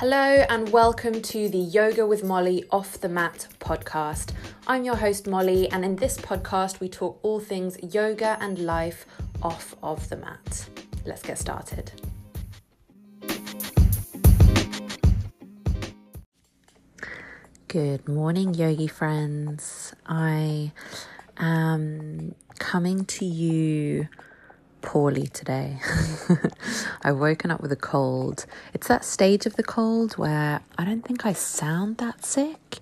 Hello, and welcome to the Yoga with Molly Off the Mat podcast. I'm your host, Molly, and in this podcast, we talk all things yoga and life off of the mat. Let's get started. Good morning, yogi friends. I am coming to you poorly today. I've woken up with a cold. It's that stage of the cold where I don't think I sound that sick,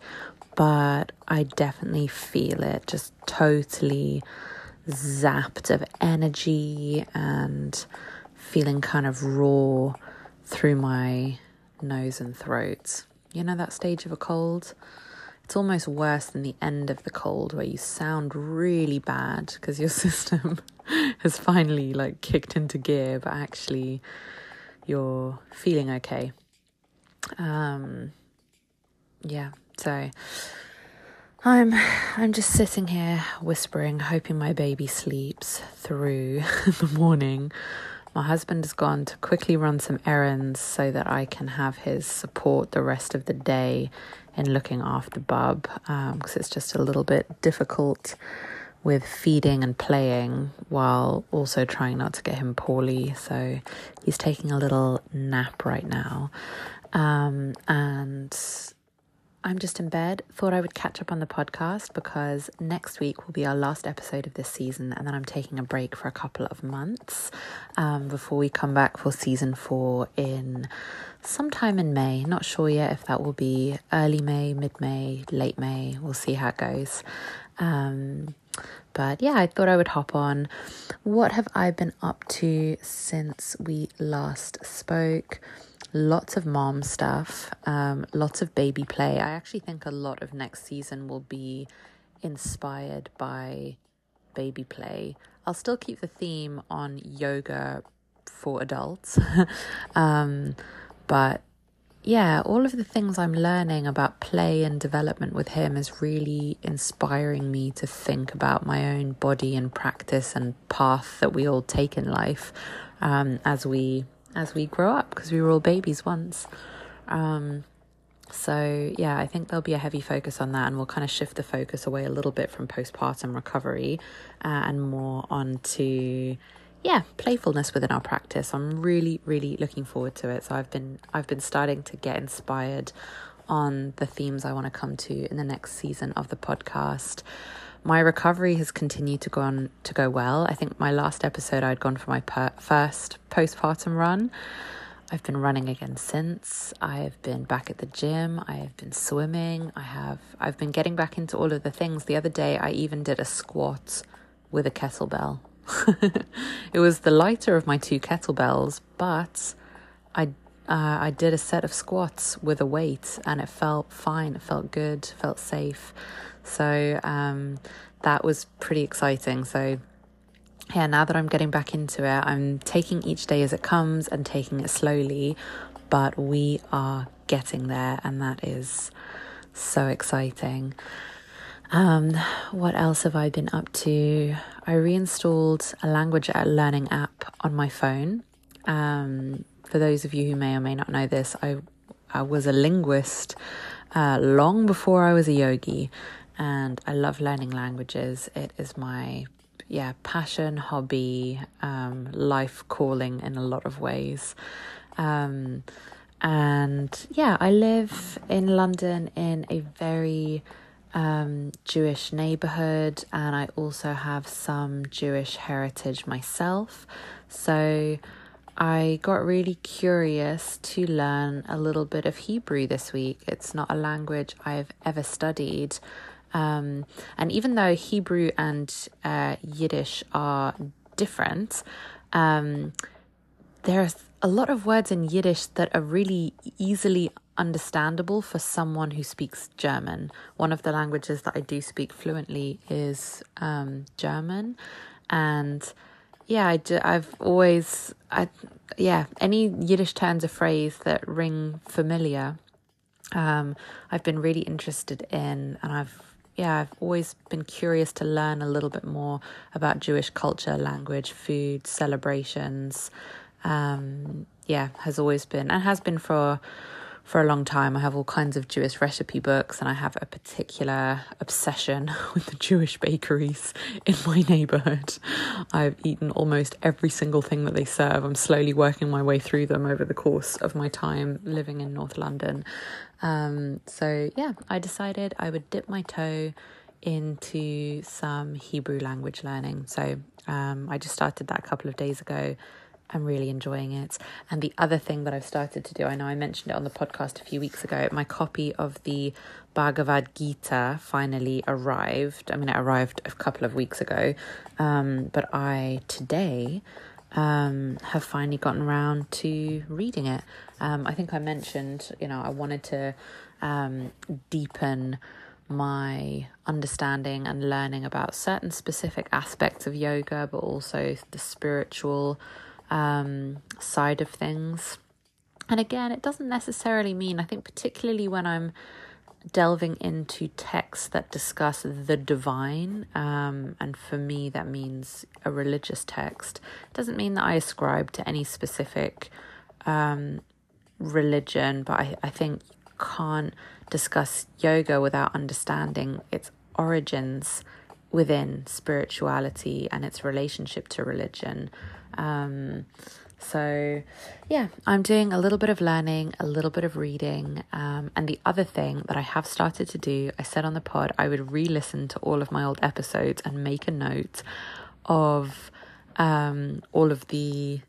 but I definitely feel it just totally zapped of energy and feeling kind of raw through my nose and throat. You know that stage of a cold? It's almost worse than the end of the cold where you sound really bad because your system has finally like kicked into gear, but actually you're feeling okay. Um, yeah, so I'm I'm just sitting here whispering, hoping my baby sleeps through the morning. My husband has gone to quickly run some errands so that I can have his support the rest of the day in looking after Bub because um, it's just a little bit difficult with feeding and playing while also trying not to get him poorly. So he's taking a little nap right now. Um, and I'm just in bed. Thought I would catch up on the podcast because next week will be our last episode of this season, and then I'm taking a break for a couple of months um, before we come back for season four in sometime in May. Not sure yet if that will be early May, mid May, late May. We'll see how it goes. Um, but yeah, I thought I would hop on. What have I been up to since we last spoke? Lots of mom stuff, um, lots of baby play. I actually think a lot of next season will be inspired by baby play. I'll still keep the theme on yoga for adults, um, but yeah, all of the things I'm learning about play and development with him is really inspiring me to think about my own body and practice and path that we all take in life um, as we as we grow up because we were all babies once. Um, so yeah, I think there'll be a heavy focus on that, and we'll kind of shift the focus away a little bit from postpartum recovery uh, and more onto yeah, playfulness within our practice. I'm really, really looking forward to it. So I've been I've been starting to get inspired on the themes I want to come to in the next season of the podcast. My recovery has continued to go on to go well. I think my last episode I'd gone for my per- first postpartum run. I've been running again since. I've been back at the gym. I have been swimming. I have I've been getting back into all of the things. The other day I even did a squat with a kettlebell. it was the lighter of my two kettlebells, but I uh, I did a set of squats with a weight, and it felt fine. It felt good. Felt safe. So um, that was pretty exciting. So yeah, now that I'm getting back into it, I'm taking each day as it comes and taking it slowly, but we are getting there, and that is so exciting. Um, what else have I been up to? I reinstalled a language learning app on my phone. Um, for those of you who may or may not know this, I, I was a linguist uh, long before I was a yogi, and I love learning languages. It is my yeah passion, hobby, um, life calling in a lot of ways. Um, and yeah, I live in London in a very um, Jewish neighborhood, and I also have some Jewish heritage myself. So I got really curious to learn a little bit of Hebrew this week. It's not a language I've ever studied. Um, and even though Hebrew and uh, Yiddish are different, um, there's a lot of words in Yiddish that are really easily understandable for someone who speaks German. One of the languages that I do speak fluently is um, German, and yeah, I do, I've always, I yeah, any Yiddish turns of phrase that ring familiar, um, I've been really interested in, and I've yeah, I've always been curious to learn a little bit more about Jewish culture, language, food, celebrations. Um, yeah, has always been and has been for for a long time. I have all kinds of Jewish recipe books, and I have a particular obsession with the Jewish bakeries in my neighborhood. I've eaten almost every single thing that they serve. I'm slowly working my way through them over the course of my time living in North London. Um, so, yeah, I decided I would dip my toe into some Hebrew language learning. So, um, I just started that a couple of days ago I'm really enjoying it. And the other thing that I've started to do, I know I mentioned it on the podcast a few weeks ago, my copy of the Bhagavad Gita finally arrived. I mean, it arrived a couple of weeks ago, um, but I today um, have finally gotten around to reading it. Um, I think I mentioned, you know, I wanted to um, deepen my understanding and learning about certain specific aspects of yoga, but also the spiritual um, side of things. And again, it doesn't necessarily mean, I think, particularly when I'm delving into texts that discuss the divine, um, and for me, that means a religious text, it doesn't mean that I ascribe to any specific um, religion, but I, I think can't discuss yoga without understanding its origins within spirituality and its relationship to religion. Um, so, yeah, I'm doing a little bit of learning, a little bit of reading. Um, and the other thing that I have started to do, I said on the pod, I would re listen to all of my old episodes and make a note of um, all of the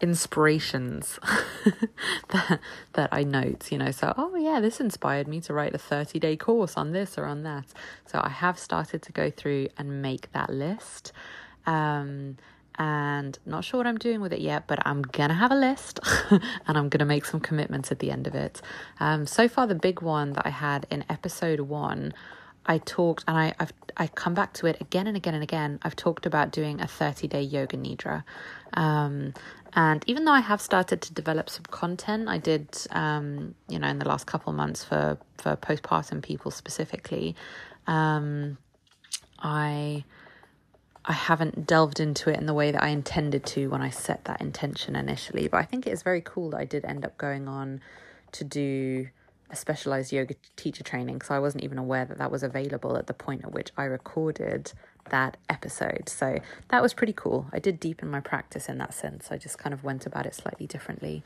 inspirations that, that I note, you know. So, oh, yeah, this inspired me to write a 30 day course on this or on that. So, I have started to go through and make that list. Um, and not sure what I'm doing with it yet, but I'm gonna have a list and I'm gonna make some commitments at the end of it. Um, so far, the big one that I had in episode one, I talked and I, I've I come back to it again and again and again. I've talked about doing a 30 day yoga nidra. Um, and even though I have started to develop some content, I did, um, you know, in the last couple months for, for postpartum people specifically, um, I I haven't delved into it in the way that I intended to when I set that intention initially. But I think it is very cool that I did end up going on to do a specialized yoga teacher training because I wasn't even aware that that was available at the point at which I recorded that episode. So that was pretty cool. I did deepen my practice in that sense. I just kind of went about it slightly differently.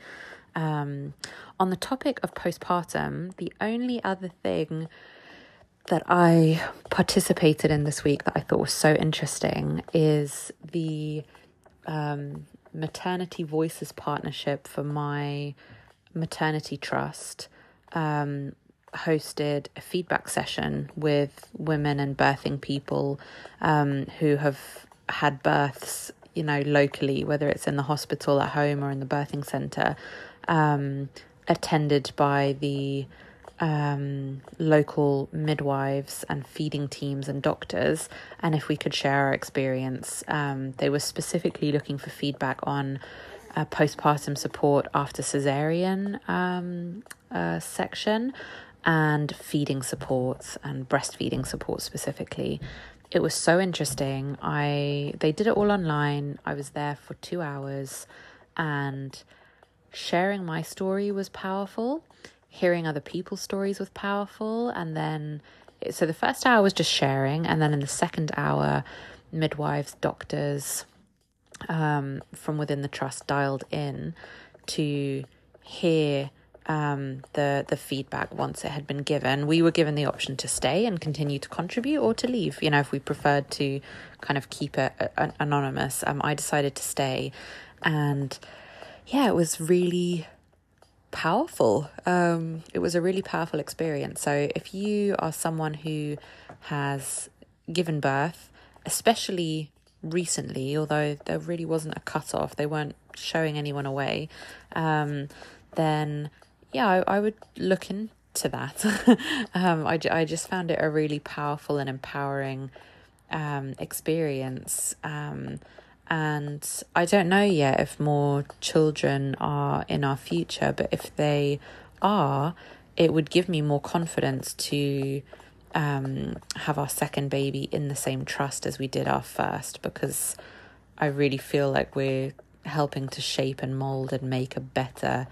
Um, on the topic of postpartum, the only other thing that I participated in this week that I thought was so interesting is the um, Maternity Voices partnership for my maternity trust. Um, hosted a feedback session with women and birthing people um, who have had births, you know, locally, whether it's in the hospital, at home, or in the birthing centre, um, attended by the um, local midwives and feeding teams and doctors, and if we could share our experience. Um, they were specifically looking for feedback on uh, postpartum support after cesarean um, uh, section and feeding supports and breastfeeding support specifically. It was so interesting. I they did it all online. I was there for two hours, and sharing my story was powerful hearing other people's stories was powerful. And then, so the first hour was just sharing. And then in the second hour, midwives, doctors um, from within the trust dialed in to hear um, the the feedback once it had been given. We were given the option to stay and continue to contribute or to leave. You know, if we preferred to kind of keep it anonymous, um, I decided to stay, and yeah, it was really powerful. Um, it was a really powerful experience. So, if you are someone who has given birth, especially recently, although there really wasn't a cutoff, they weren't showing anyone away, um, then yeah, I, I would look into that. um, I, I just found it a really powerful and empowering um, experience. Um, and I don't know yet if more children are in our future, but if they are, it would give me more confidence to um, have our second baby in the same trust as we did our first because I really feel like we're helping to shape and mold and make a better,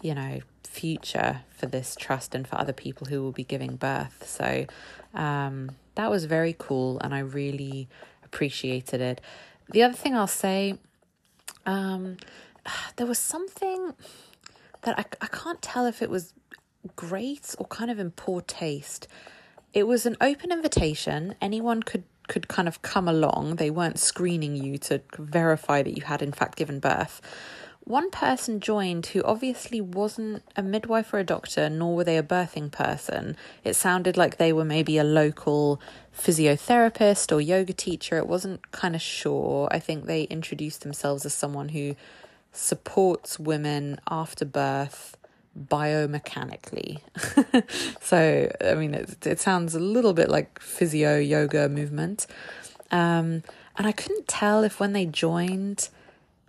you know, future for this trust and for other people who will be giving birth. So um, that was very cool, and I really appreciated it. The other thing I'll say, um, there was something that I, I can't tell if it was great or kind of in poor taste. It was an open invitation. Anyone could could kind of come along. They weren't screening you to verify that you had in fact given birth. One person joined who obviously wasn't a midwife or a doctor, nor were they a birthing person. It sounded like they were maybe a local physiotherapist or yoga teacher. It wasn't kind of sure. I think they introduced themselves as someone who supports women after birth biomechanically. so, I mean, it, it sounds a little bit like physio yoga movement. Um, and I couldn't tell if when they joined,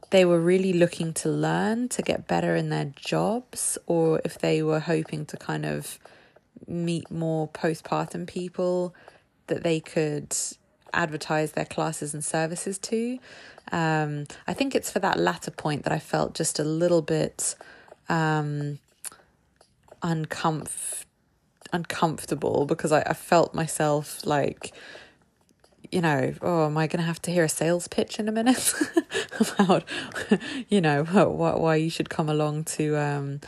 they were really looking to learn to get better in their jobs or if they were hoping to kind of meet more postpartum people that they could advertise their classes and services to. Um, I think it's for that latter point that I felt just a little bit um, uncomf- uncomfortable because I, I felt myself like you know, oh, am I going to have to hear a sales pitch in a minute about, you know, what, why you should come along to um,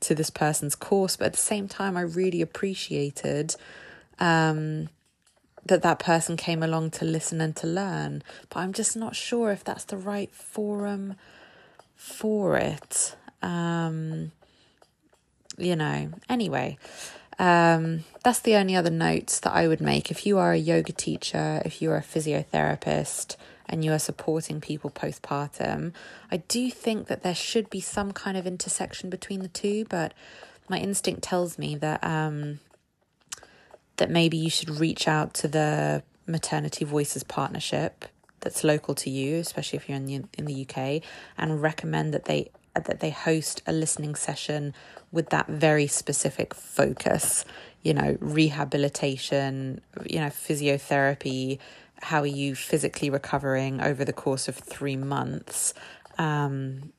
to this person's course? But at the same time, I really appreciated um, that that person came along to listen and to learn. But I'm just not sure if that's the right forum for it. Um, you know, anyway. Um, that's the only other notes that I would make. If you are a yoga teacher, if you are a physiotherapist, and you are supporting people postpartum, I do think that there should be some kind of intersection between the two, but my instinct tells me that um, that maybe you should reach out to the Maternity Voices partnership that's local to you, especially if you're in the in the UK, and recommend that they that they host a listening session with that very specific focus, you know, rehabilitation, you know, physiotherapy, how are you physically recovering over the course of three months? Um,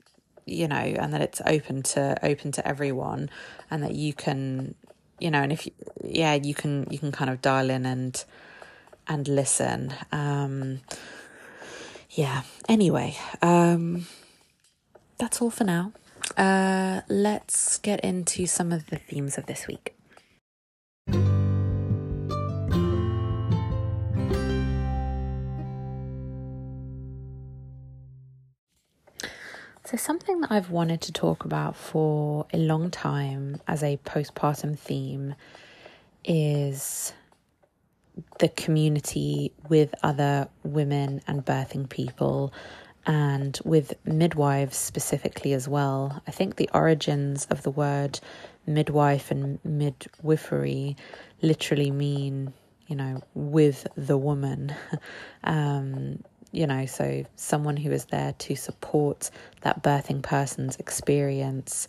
you know, and that it's open to open to everyone and that you can you know, and if you, yeah, you can you can kind of dial in and and listen. Um yeah. Anyway, um that's all for now. Uh, let's get into some of the themes of this week. So, something that I've wanted to talk about for a long time as a postpartum theme is the community with other women and birthing people and with midwives specifically as well. I think the origins of the word midwife and midwifery literally mean, you know, with the woman. um, you know, so someone who is there to support that birthing person's experience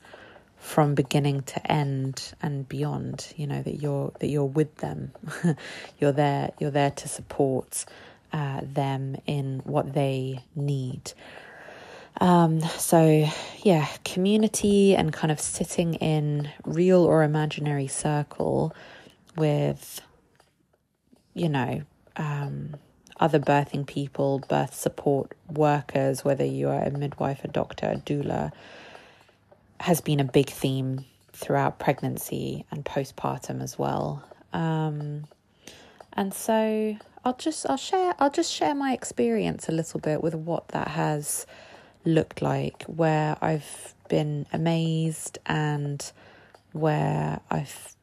from beginning to end and beyond you know that you're that you're with them you're there you're there to support uh, them in what they need. Um, so, yeah, community and kind of sitting in real or imaginary circle with, you know, um, other birthing people, birth support workers, whether you are a midwife, a doctor, a doula, has been a big theme throughout pregnancy and postpartum as well. Um, and so I'll just I'll share I'll just share my experience a little bit with what that has looked like where I've been amazed and where I've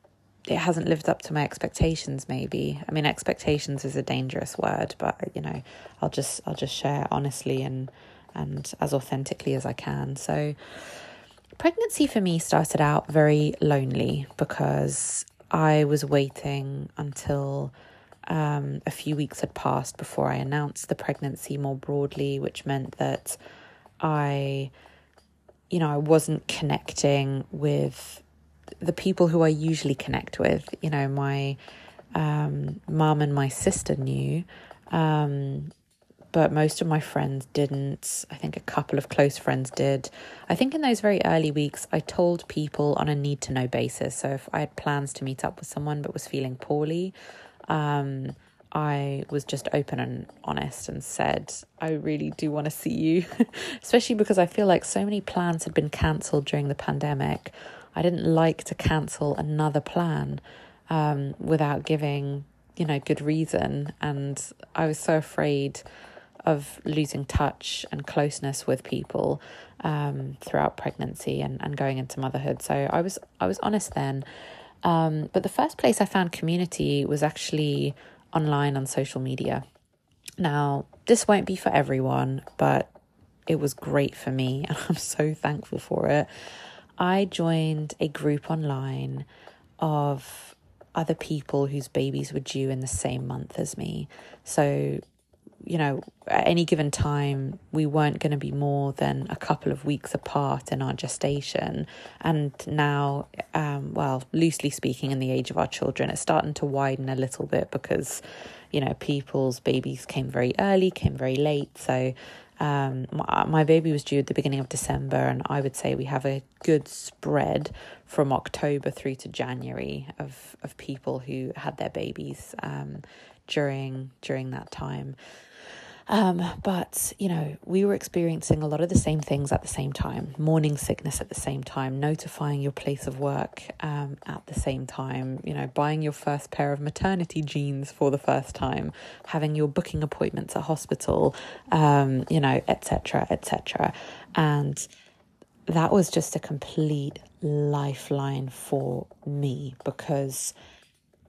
it hasn't lived up to my expectations maybe. I mean expectations is a dangerous word, but you know, I'll just I'll just share honestly and and as authentically as I can. So pregnancy for me started out very lonely because I was waiting until um, a few weeks had passed before I announced the pregnancy more broadly, which meant that I, you know, I wasn't connecting with the people who I usually connect with. You know, my um, mum and my sister knew, um, but most of my friends didn't. I think a couple of close friends did. I think in those very early weeks, I told people on a need to know basis. So if I had plans to meet up with someone but was feeling poorly, um, I was just open and honest and said, I really do want to see you, especially because I feel like so many plans had been cancelled during the pandemic. I didn't like to cancel another plan um, without giving, you know, good reason. And I was so afraid of losing touch and closeness with people um, throughout pregnancy and, and going into motherhood. So I was I was honest then. Um, but the first place I found community was actually online on social media. Now, this won't be for everyone, but it was great for me, and I'm so thankful for it. I joined a group online of other people whose babies were due in the same month as me. So, you know, at any given time, we weren't going to be more than a couple of weeks apart in our gestation. And now, um, well, loosely speaking, in the age of our children, it's starting to widen a little bit because, you know, people's babies came very early, came very late. So, um, my, my baby was due at the beginning of December, and I would say we have a good spread from October through to January of of people who had their babies um, during during that time. Um, but, you know, we were experiencing a lot of the same things at the same time morning sickness at the same time, notifying your place of work um, at the same time, you know, buying your first pair of maternity jeans for the first time, having your booking appointments at hospital, um, you know, etc., etc. And that was just a complete lifeline for me because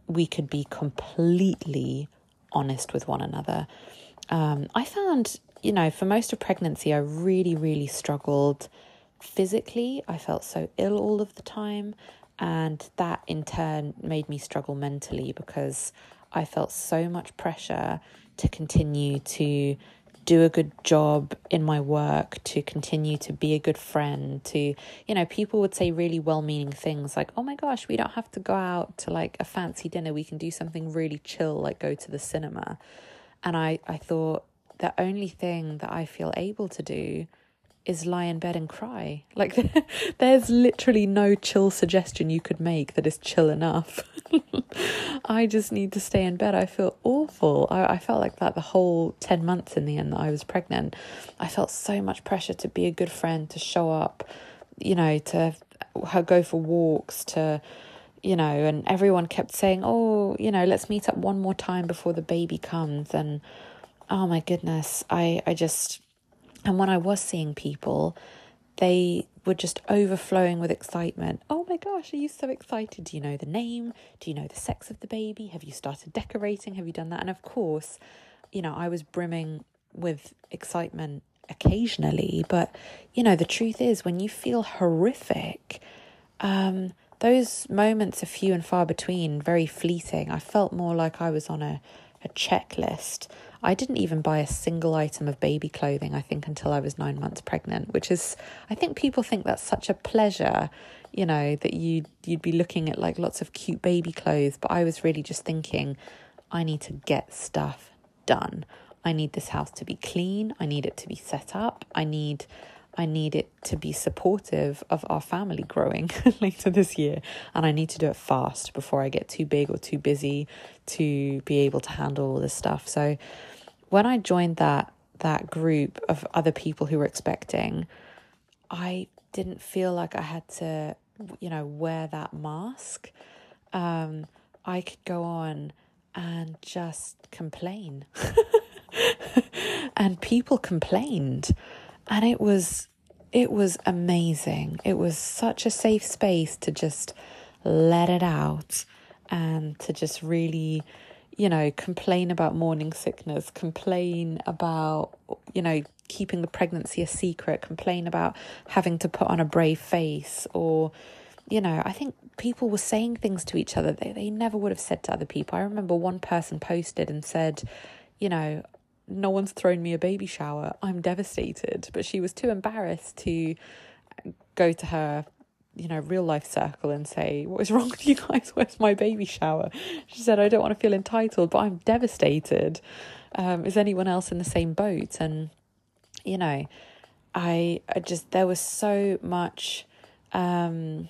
we could be completely honest with one another um, I found, you know, for most of pregnancy, I really, really struggled physically. I felt so ill all of the time. And that in turn made me struggle mentally because I felt so much pressure to continue to do a good job in my work, to continue to be a good friend, to, you know, people would say really well meaning things like, oh my gosh, we don't have to go out to like a fancy dinner. We can do something really chill, like go to the cinema. And I, I thought the only thing that I feel able to do is lie in bed and cry. Like, there's literally no chill suggestion you could make that is chill enough. I just need to stay in bed. I feel awful. I, I felt like that the whole 10 months in the end that I was pregnant. I felt so much pressure to be a good friend, to show up, you know, to go for walks, to you know, and everyone kept saying, oh, you know, let's meet up one more time before the baby comes. And oh my goodness, I, I just, and when I was seeing people, they were just overflowing with excitement. Oh my gosh, are you so excited? Do you know the name? Do you know the sex of the baby? Have you started decorating? Have you done that? And of course, you know, I was brimming with excitement occasionally, but you know, the truth is when you feel horrific, um, those moments are few and far between, very fleeting. I felt more like I was on a, a checklist. I didn't even buy a single item of baby clothing, I think, until I was nine months pregnant, which is, I think people think that's such a pleasure, you know, that you'd, you'd be looking at like lots of cute baby clothes. But I was really just thinking, I need to get stuff done. I need this house to be clean. I need it to be set up. I need I need it to be supportive of our family growing later this year. And I need to do it fast before I get too big or too busy to be able to handle all this stuff. So when I joined that that group of other people who were expecting, I didn't feel like I had to, you know, wear that mask. Um, I could go on and just complain. and people complained and it was it was amazing. It was such a safe space to just let it out and to just really, you know, complain about morning sickness, complain about, you know, keeping the pregnancy a secret, complain about having to put on a brave face or, you know, I think people were saying things to each other they, they never would have said to other people. I remember one person posted and said, you know, no one's thrown me a baby shower. I'm devastated. But she was too embarrassed to go to her, you know, real life circle and say, What is wrong with you guys? Where's my baby shower? She said, I don't want to feel entitled, but I'm devastated. um, is anyone else in the same boat? And, you know, I, I just, there was so much um,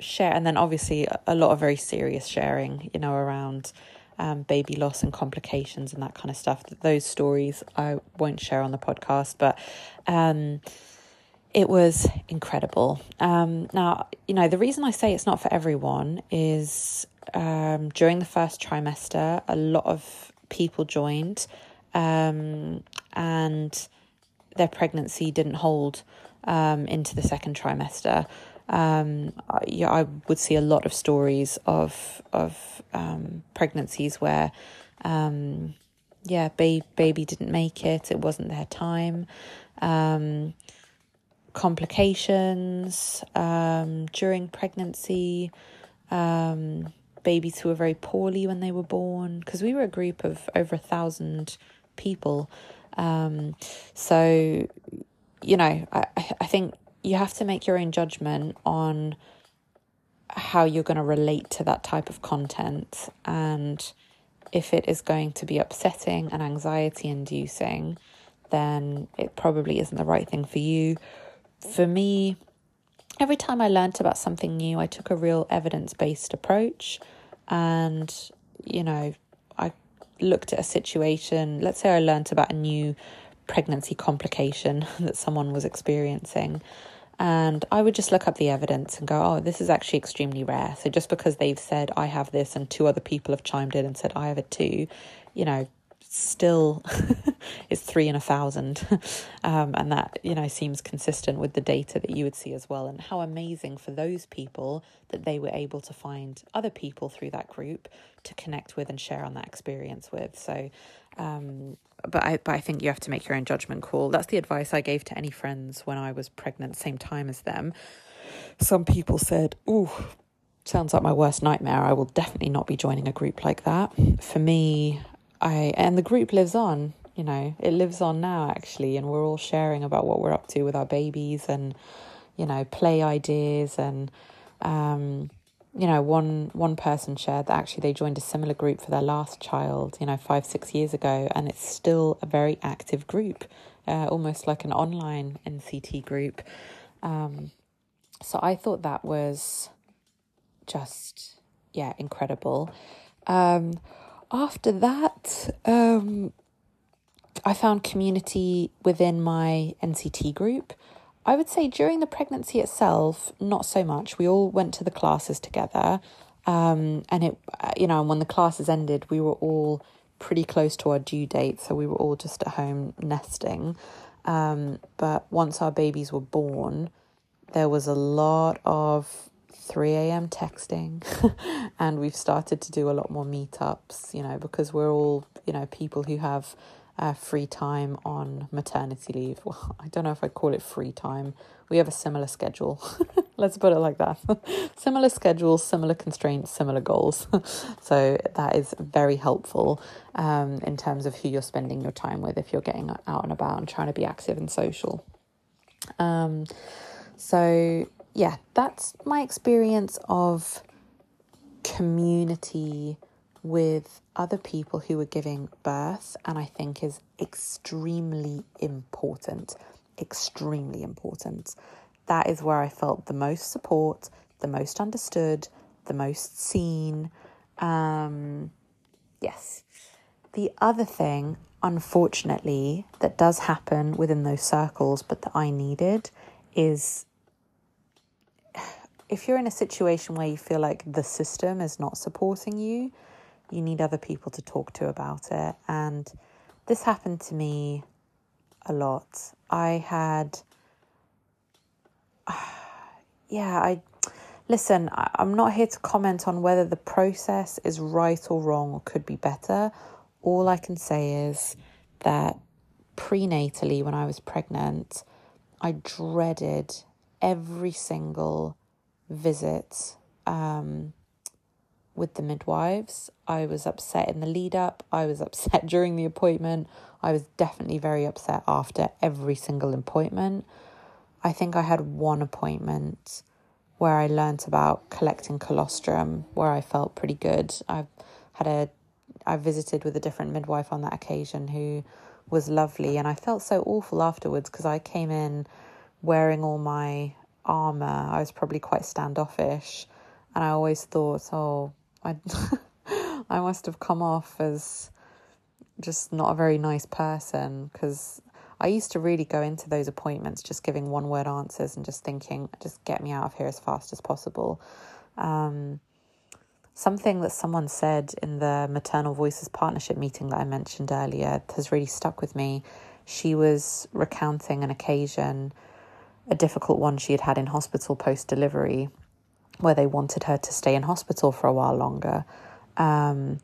share. And then obviously a lot of very serious sharing, you know, around um, baby loss and complications and that kind of stuff. Those stories I won't share on the podcast, but um, it was incredible. Um, now, you know, the reason I say it's not for everyone is um, during the first trimester, a lot of people joined um, and their pregnancy didn't hold um, into the second trimester. Um, I, yeah, I would see a lot of stories of of um, pregnancies where, um, yeah, ba- baby didn't make it. It wasn't their time. Um, complications um, during pregnancy. Um, babies who were very poorly when they were born because we were a group of over a thousand people. So, you know, I, I think you have to make your own judgment on how you're going to relate to that type of content and if it is going to be upsetting and anxiety inducing then it probably isn't the right thing for you. For me every time i learnt about something new i took a real evidence-based approach and you know i looked at a situation let's say i learnt about a new pregnancy complication that someone was experiencing and I would just look up the evidence and go, oh, this is actually extremely rare. So just because they've said, I have this, and two other people have chimed in and said, I have it too, you know, still is three in a thousand. Um, and that, you know, seems consistent with the data that you would see as well. And how amazing for those people that they were able to find other people through that group to connect with and share on that experience with. So, um, but I but I think you have to make your own judgment call. That's the advice I gave to any friends when I was pregnant, same time as them. Some people said, "Ooh, sounds like my worst nightmare. I will definitely not be joining a group like that." For me, I and the group lives on. You know, it lives on now actually, and we're all sharing about what we're up to with our babies and you know play ideas and um, you know, one one person shared that actually they joined a similar group for their last child, you know, five six years ago, and it's still a very active group, uh, almost like an online NCT group. Um, so I thought that was just yeah incredible. Um, after that, um, I found community within my NCT group. I would say during the pregnancy itself, not so much. We all went to the classes together. Um, and it, you know, and when the classes ended, we were all pretty close to our due date. So we were all just at home nesting. Um, but once our babies were born, there was a lot of 3 a.m. texting, and we've started to do a lot more meetups, you know, because we're all, you know, people who have uh, free time on maternity leave. Well, I don't know if I'd call it free time. We have a similar schedule. Let's put it like that. similar schedules, similar constraints, similar goals. so that is very helpful um, in terms of who you're spending your time with if you're getting out and about and trying to be active and social. Um, so, yeah, that's my experience of community with other people who are giving birth, and I think is extremely important. Extremely important. That is where I felt the most support, the most understood, the most seen. Um, yes. The other thing, unfortunately, that does happen within those circles, but that I needed is if you're in a situation where you feel like the system is not supporting you, you need other people to talk to about it. And this happened to me a lot. I had, yeah, I listen, I'm not here to comment on whether the process is right or wrong or could be better. All I can say is that prenatally, when I was pregnant, I dreaded every single visit um, with the midwives. I was upset in the lead up. I was upset during the appointment. I was definitely very upset after every single appointment. I think I had one appointment where I learnt about collecting colostrum, where I felt pretty good. I had a I visited with a different midwife on that occasion who was lovely. And I felt so awful afterwards because I came in wearing all my armor. I was probably quite standoffish. And I always thought, oh, I, I must have come off as just not a very nice person because I used to really go into those appointments just giving one word answers and just thinking, just get me out of here as fast as possible. Um, something that someone said in the Maternal Voices Partnership meeting that I mentioned earlier has really stuck with me. She was recounting an occasion, a difficult one she had had in hospital post delivery, where they wanted her to stay in hospital for a while longer. Um,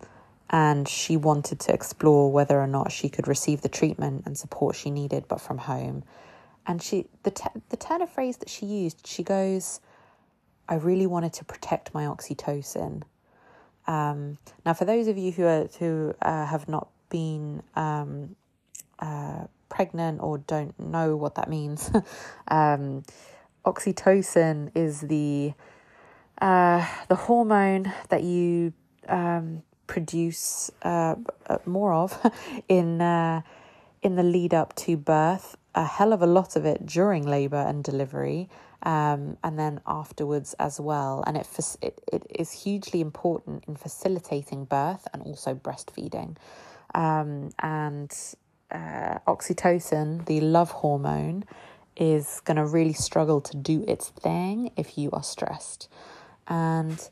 and she wanted to explore whether or not she could receive the treatment and support she needed, but from home. And she, the the turn of phrase that she used, she goes, "I really wanted to protect my oxytocin." Um, now, for those of you who are who uh, have not been um, uh, pregnant or don't know what that means, um, oxytocin is the uh, the hormone that you um, produce uh, uh, more of in uh, in the lead up to birth. A hell of a lot of it during labor and delivery, um, and then afterwards as well. And it, it it is hugely important in facilitating birth and also breastfeeding. Um, and uh, oxytocin, the love hormone, is going to really struggle to do its thing if you are stressed. And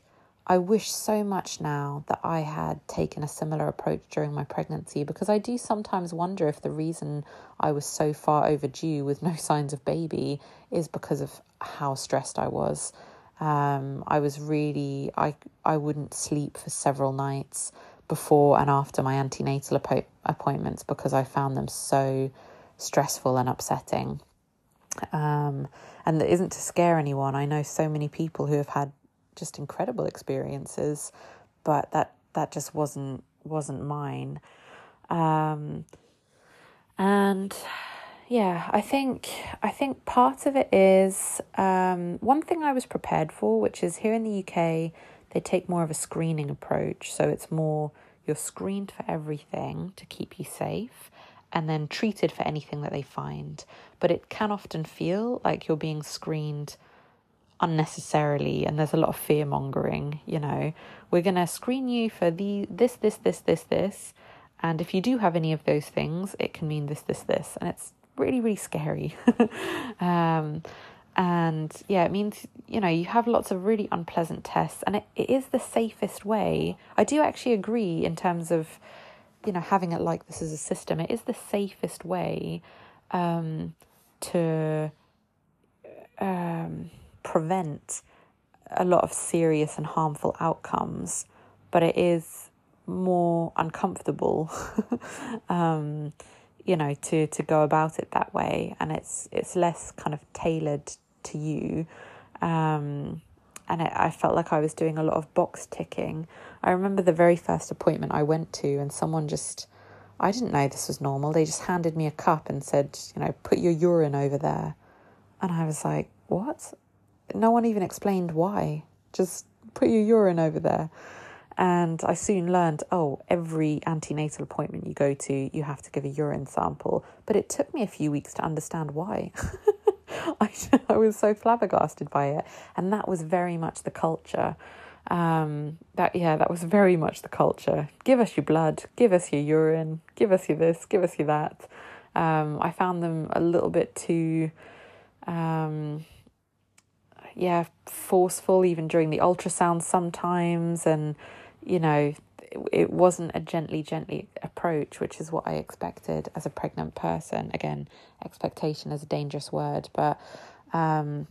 I wish so much now that I had taken a similar approach during my pregnancy because I do sometimes wonder if the reason I was so far overdue with no signs of baby is because of how stressed I was. Um, I was really, I, I wouldn't sleep for several nights before and after my antenatal appointments because I found them so stressful and upsetting. Um, and that isn't to scare anyone. I know so many people who have had just incredible experiences, but that that just wasn't wasn't mine. Um, and yeah, I think I think part of it is um, one thing I was prepared for, which is here in the UK they take more of a screening approach, so it's more you're screened for everything to keep you safe and then treated for anything that they find. But it can often feel like you're being screened unnecessarily and there's a lot of fear mongering you know. We're going to screen you for the this this this this this. And if you do have any of those things it can mean this this this. And it's really really scary. Um, and yeah it means you know you have lots of really unpleasant tests and it, it is the safest way. I do actually agree in terms of you know having it like this as a system. It is the safest way um, to um, prevent a lot of serious and harmful outcomes, but it is more uncomfortable, um, you know, to, to go about it that way, and it's it's less kind of tailored to you. Um, and it, I felt like I was doing a lot of box ticking. I remember the very first appointment I went to, and someone just, I didn't know this was normal. They just handed me a cup and said, you know, put your urine over there. And I was like, what? no one even explained why. Just put your urine over there. And I soon learned, oh, every antenatal appointment you go to, you have to give a urine sample. But it took me a few weeks to understand why. I, I was so flabbergasted by it. And that was very much the culture. Um, that, yeah, that was very much the culture. Give us your blood, give us your urine, give us your this, give us your that. Um, I found them a little bit too. Um, yeah, forceful even during the ultrasound sometimes. And, you know, it, wasn't a gently, gently approach, which is what I expected as a pregnant person. Again, expectation is a dangerous word, but um,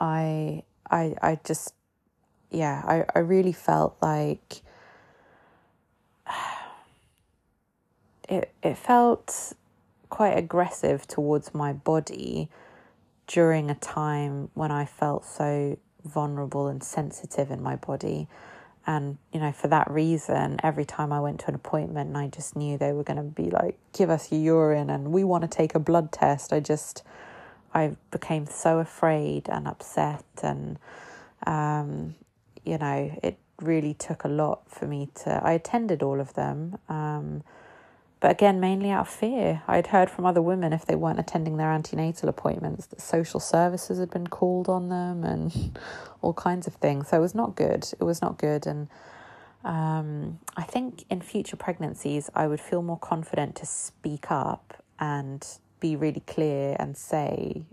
I, I, I just, yeah, I, I really felt like it, it felt quite aggressive towards my body during a time when I felt so vulnerable and sensitive in my body. And, you know, for that reason, every time I went to an appointment and I just knew they were going to be like, give us your urine and we want to take a blood test, I just, I became so afraid and upset. And, um, you know, it, really took a lot for me to. I attended all of them, um, but again, mainly out of fear. I'd heard from other women if they weren't attending their antenatal appointments that social services had been called on them and all kinds of things. So it was not good. It was not good, and um, I think in future pregnancies, I would feel more confident to speak up and be really clear and say,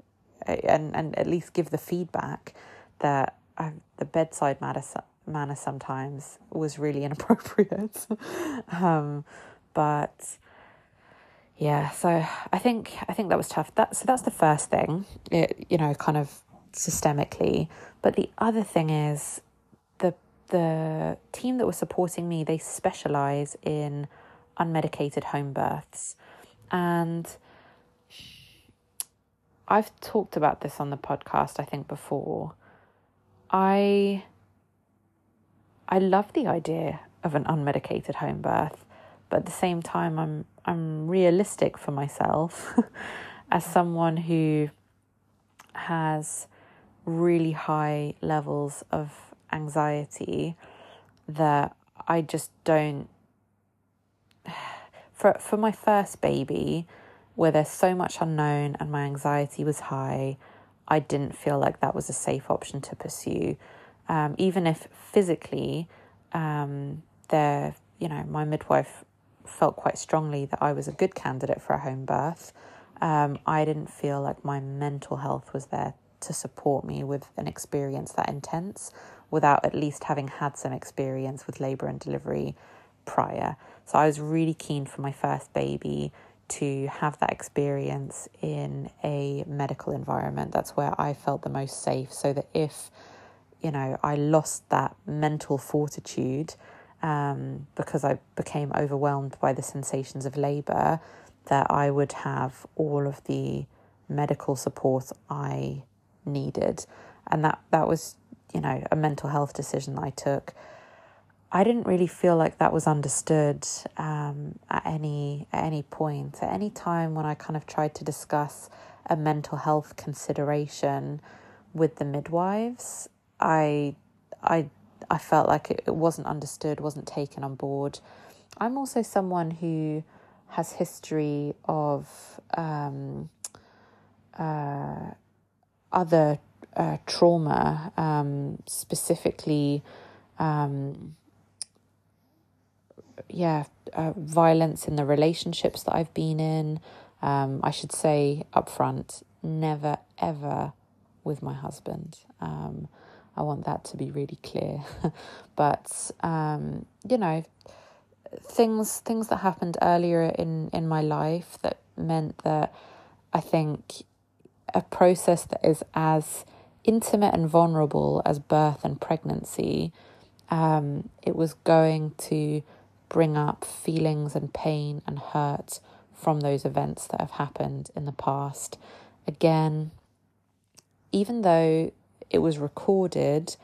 and, and at least give the feedback that I, the bedside manner, manner sometimes was really inappropriate. um, but yeah, so I think I think that was tough. That so that's the first thing, it, you know, kind of systemically. But the other thing is the team that was supporting me, they specialize in unmedicated home births. And I've talked about this on the podcast, I think, before. I I love the idea of an unmedicated home birth, but at the same time I'm I'm realistic for myself as someone who has really high levels of anxiety that I just don't for for my first baby where there's so much unknown and my anxiety was high I didn't feel like that was a safe option to pursue. Um, even if physically um, there you know my midwife felt quite strongly that I was a good candidate for a home birth um, I didn't feel like my mental health was there to support me with an experience that intense without at least having had some experience with labour and delivery prior. So I was really keen for my first baby to have that experience in a medical environment. That's where I felt the most safe, so that if, you know, I lost that mental fortitude um, because I became overwhelmed by the sensations of labour, that I would have all of the medical support I needed. And that, that was you know, a mental health decision I took. I didn't really feel like that was understood um, at any at any point. At any time when I kind of tried to discuss a mental health consideration with the midwives, I I I felt like it, it wasn't understood, wasn't taken on board. I'm also someone who has history of um, uh, other uh, trauma, um, specifically, um, yeah, uh, violence in the relationships that I've been in. Um, I should say upfront, never ever with my husband. I want that to be really clear. but um, you know, things things that happened earlier in in my life that meant that I think a process that is as intimate and vulnerable as birth and pregnancy, um, it was going to bring up feelings and pain and hurt from those events that have happened in the past. Again, even though it was recorded,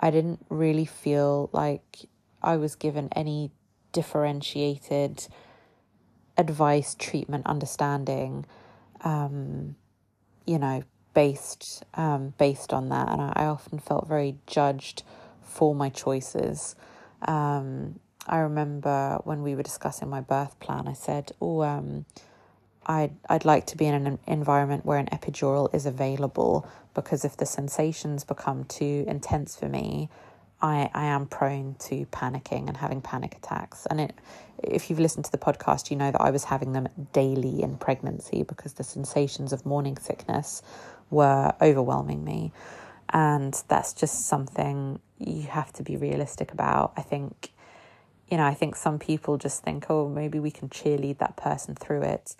I didn't really feel like I was given any differentiated advice, treatment, understanding. Um, you know, based um, based on that, and I, I, often felt very judged for my choices. Um, I remember when we were discussing my birth plan, I said, "Oh, um, I'd I'd like to be in an environment where an epidural is available because if the sensations become too intense for me, I, I am prone to panicking and having panic attacks. And it, if you've listened to the podcast, you know that I was having them daily in pregnancy because the sensations of morning sickness were overwhelming me. And that's just something you have to be realistic about. I think, you know, I think some people just think, oh, maybe we can cheerlead that person through it.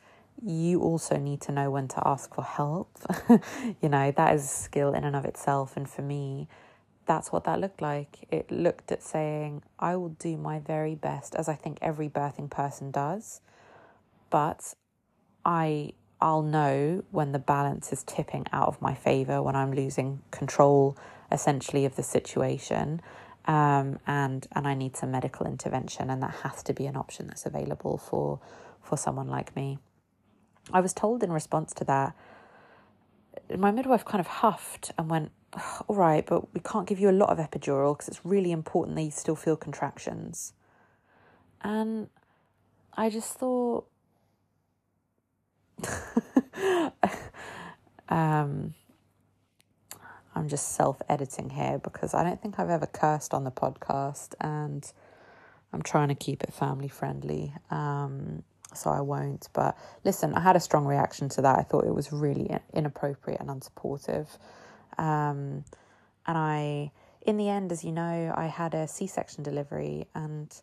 You also need to know when to ask for help. you know, that is a skill in and of itself. And for me, that's what that looked like. It looked at saying, I will do my very best, as I think every birthing person does, but I I'll know when the balance is tipping out of my favor, when I'm losing control essentially of the situation. Um, and and I need some medical intervention, and that has to be an option that's available for for someone like me. I was told in response to that, my midwife kind of huffed and went, all right, but we can't give you a lot of epidural because it's really important that you still feel contractions. And I just thought, um, I'm just self editing here because I don't think I've ever cursed on the podcast and I'm trying to keep it family friendly. Um, so I won't. But listen, I had a strong reaction to that. I thought it was really inappropriate and unsupportive. Um, and I, in the end, as you know, I had a C section delivery, and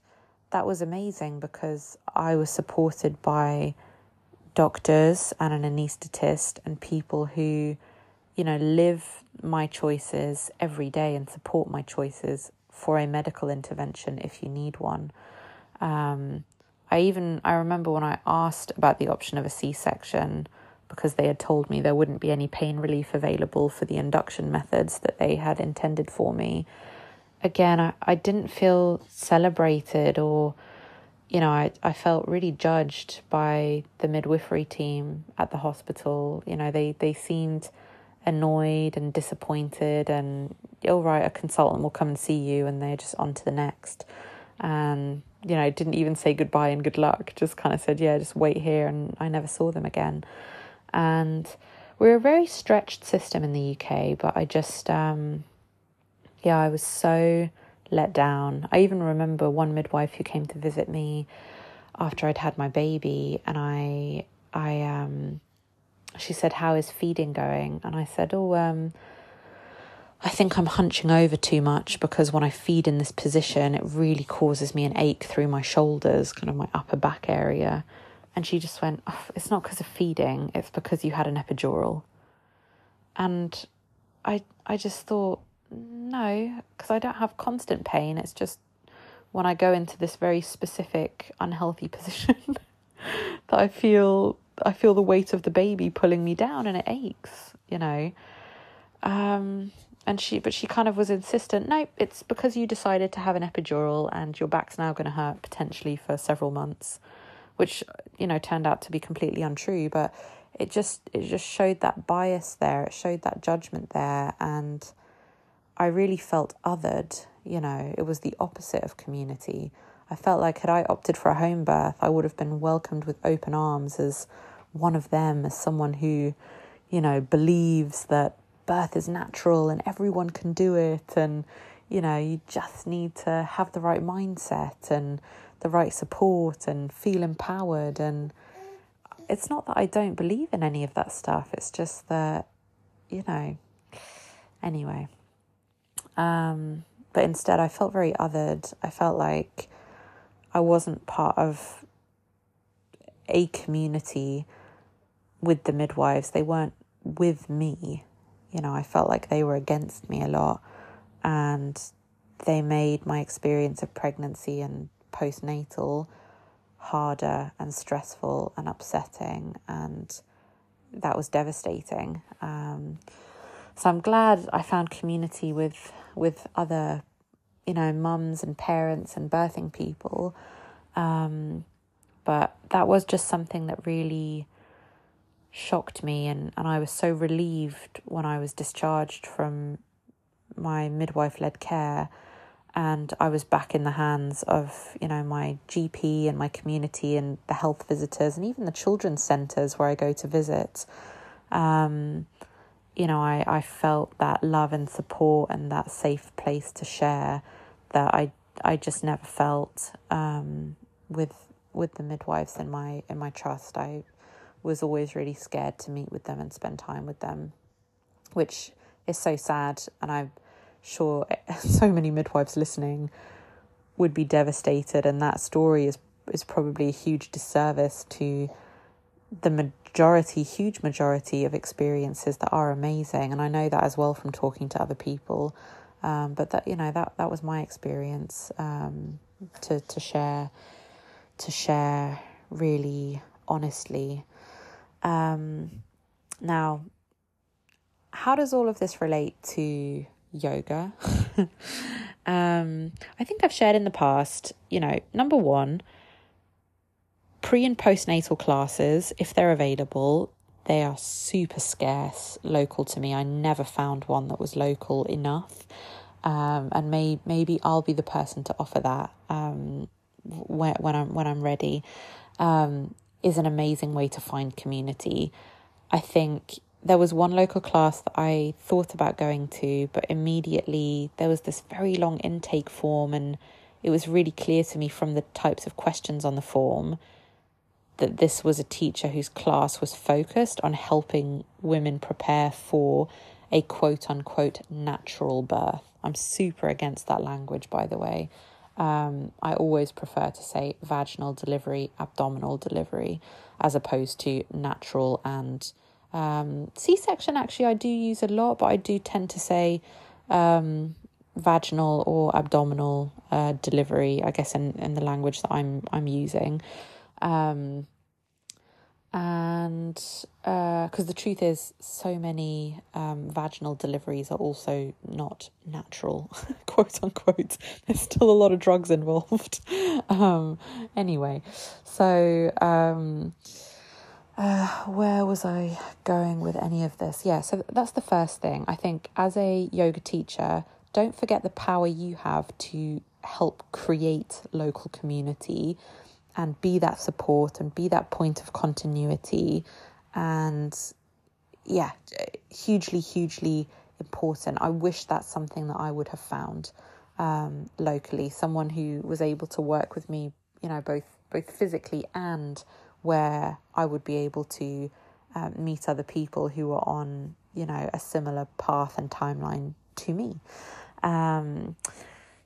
that was amazing because I was supported by doctors and an anaesthetist and people who, you know, live my choices every day and support my choices for a medical intervention if you need one. Um, I even I remember when I asked about the option of a C section because they had told me there wouldn't be any pain relief available for the induction methods that they had intended for me. Again, I, I didn't feel celebrated or you know, I, I felt really judged by the midwifery team at the hospital. You know, they, they seemed annoyed and disappointed and all right, a consultant will come and see you and they're just on to the next. And, you know, didn't even say goodbye and good luck, just kind of said, yeah, just wait here and I never saw them again. And we're a very stretched system in the UK, but I just um yeah, I was so let down. I even remember one midwife who came to visit me after I'd had my baby and I I um she said, How is feeding going? And I said, Oh, um, I think I'm hunching over too much because when I feed in this position, it really causes me an ache through my shoulders, kind of my upper back area. And she just went, oh, It's not because of feeding, it's because you had an epidural. And I, I just thought, No, because I don't have constant pain. It's just when I go into this very specific unhealthy position that I feel I feel the weight of the baby pulling me down and it aches, you know. Um, and she, but she kind of was insistent. Nope, it's because you decided to have an epidural and your back's now going to hurt potentially for several months, which you know turned out to be completely untrue. But it just it just showed that bias there. It showed that judgment there, and I really felt othered. You know, it was the opposite of community. I felt like had I opted for a home birth, I would have been welcomed with open arms as one of them, as someone who, you know, believes that birth is natural and everyone can do it. And, you know, you just need to have the right mindset and the right support and feel empowered. And it's not that I don't believe in any of that stuff, it's just that, you know, anyway. Um, but instead, I felt very othered. I felt like I wasn't part of a community with the midwives. They weren't with me. You know, I felt like they were against me a lot and they made my experience of pregnancy and postnatal harder and stressful and upsetting and that was devastating. Um, so I'm glad I found community with with other you know, mums and parents and birthing people. Um, but that was just something that really shocked me, and, and I was so relieved when I was discharged from my midwife led care and I was back in the hands of, you know, my GP and my community and the health visitors and even the children's centres where I go to visit. Um, you know, I, I felt that love and support and that safe place to share that I I just never felt um, with with the midwives in my in my trust. I was always really scared to meet with them and spend time with them, which is so sad. And I'm sure so many midwives listening would be devastated. And that story is is probably a huge disservice to the majority, huge majority of experiences that are amazing. And I know that as well from talking to other people. Um, but that you know that that was my experience um, to to share to share really honestly. Um, now, how does all of this relate to yoga? um, I think I've shared in the past. You know, number one, pre and postnatal classes, if they're available, they are super scarce local to me. I never found one that was local enough. Um, and may, maybe I'll be the person to offer that um, when, when I'm when I'm ready. Um, is an amazing way to find community. I think there was one local class that I thought about going to, but immediately there was this very long intake form, and it was really clear to me from the types of questions on the form that this was a teacher whose class was focused on helping women prepare for a quote unquote natural birth. I'm super against that language, by the way. Um, I always prefer to say vaginal delivery, abdominal delivery, as opposed to natural and um, C section. Actually, I do use a lot, but I do tend to say um, vaginal or abdominal uh, delivery. I guess in, in the language that I'm I'm using. Um, and because uh, the truth is, so many um, vaginal deliveries are also not natural, quote unquote. There's still a lot of drugs involved. um, anyway, so um, uh, where was I going with any of this? Yeah, so that's the first thing. I think as a yoga teacher, don't forget the power you have to help create local community and be that support and be that point of continuity. And yeah hugely hugely important. I wish that's something that i would have found um, locally. Someone who was able to work with me you know both both physically and where i would be able to um, meet other people who were on you know a similar path and timeline to me. Um,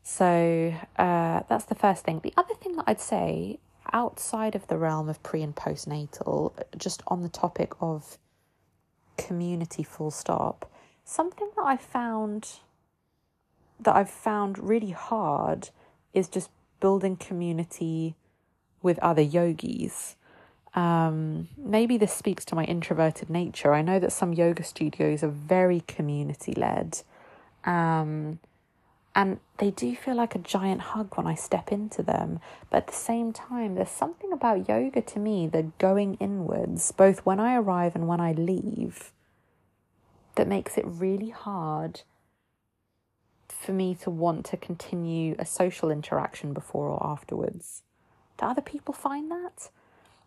so uh, that's the first thing. The other thing that i'd say outside of the realm of pre and postnatal, just on the topic of community full stop, something that I found that I've found really hard is just building community with other yogis. Um, maybe this speaks to my introverted nature. I know that some yoga studios are very community led. Um, and they do feel like a giant hug when I step into them. But at the same time, there's something about yoga to me, the going inwards, both when I arrive and when I leave, that makes it really hard for me to want to continue a social interaction before or afterwards. Do other people find that?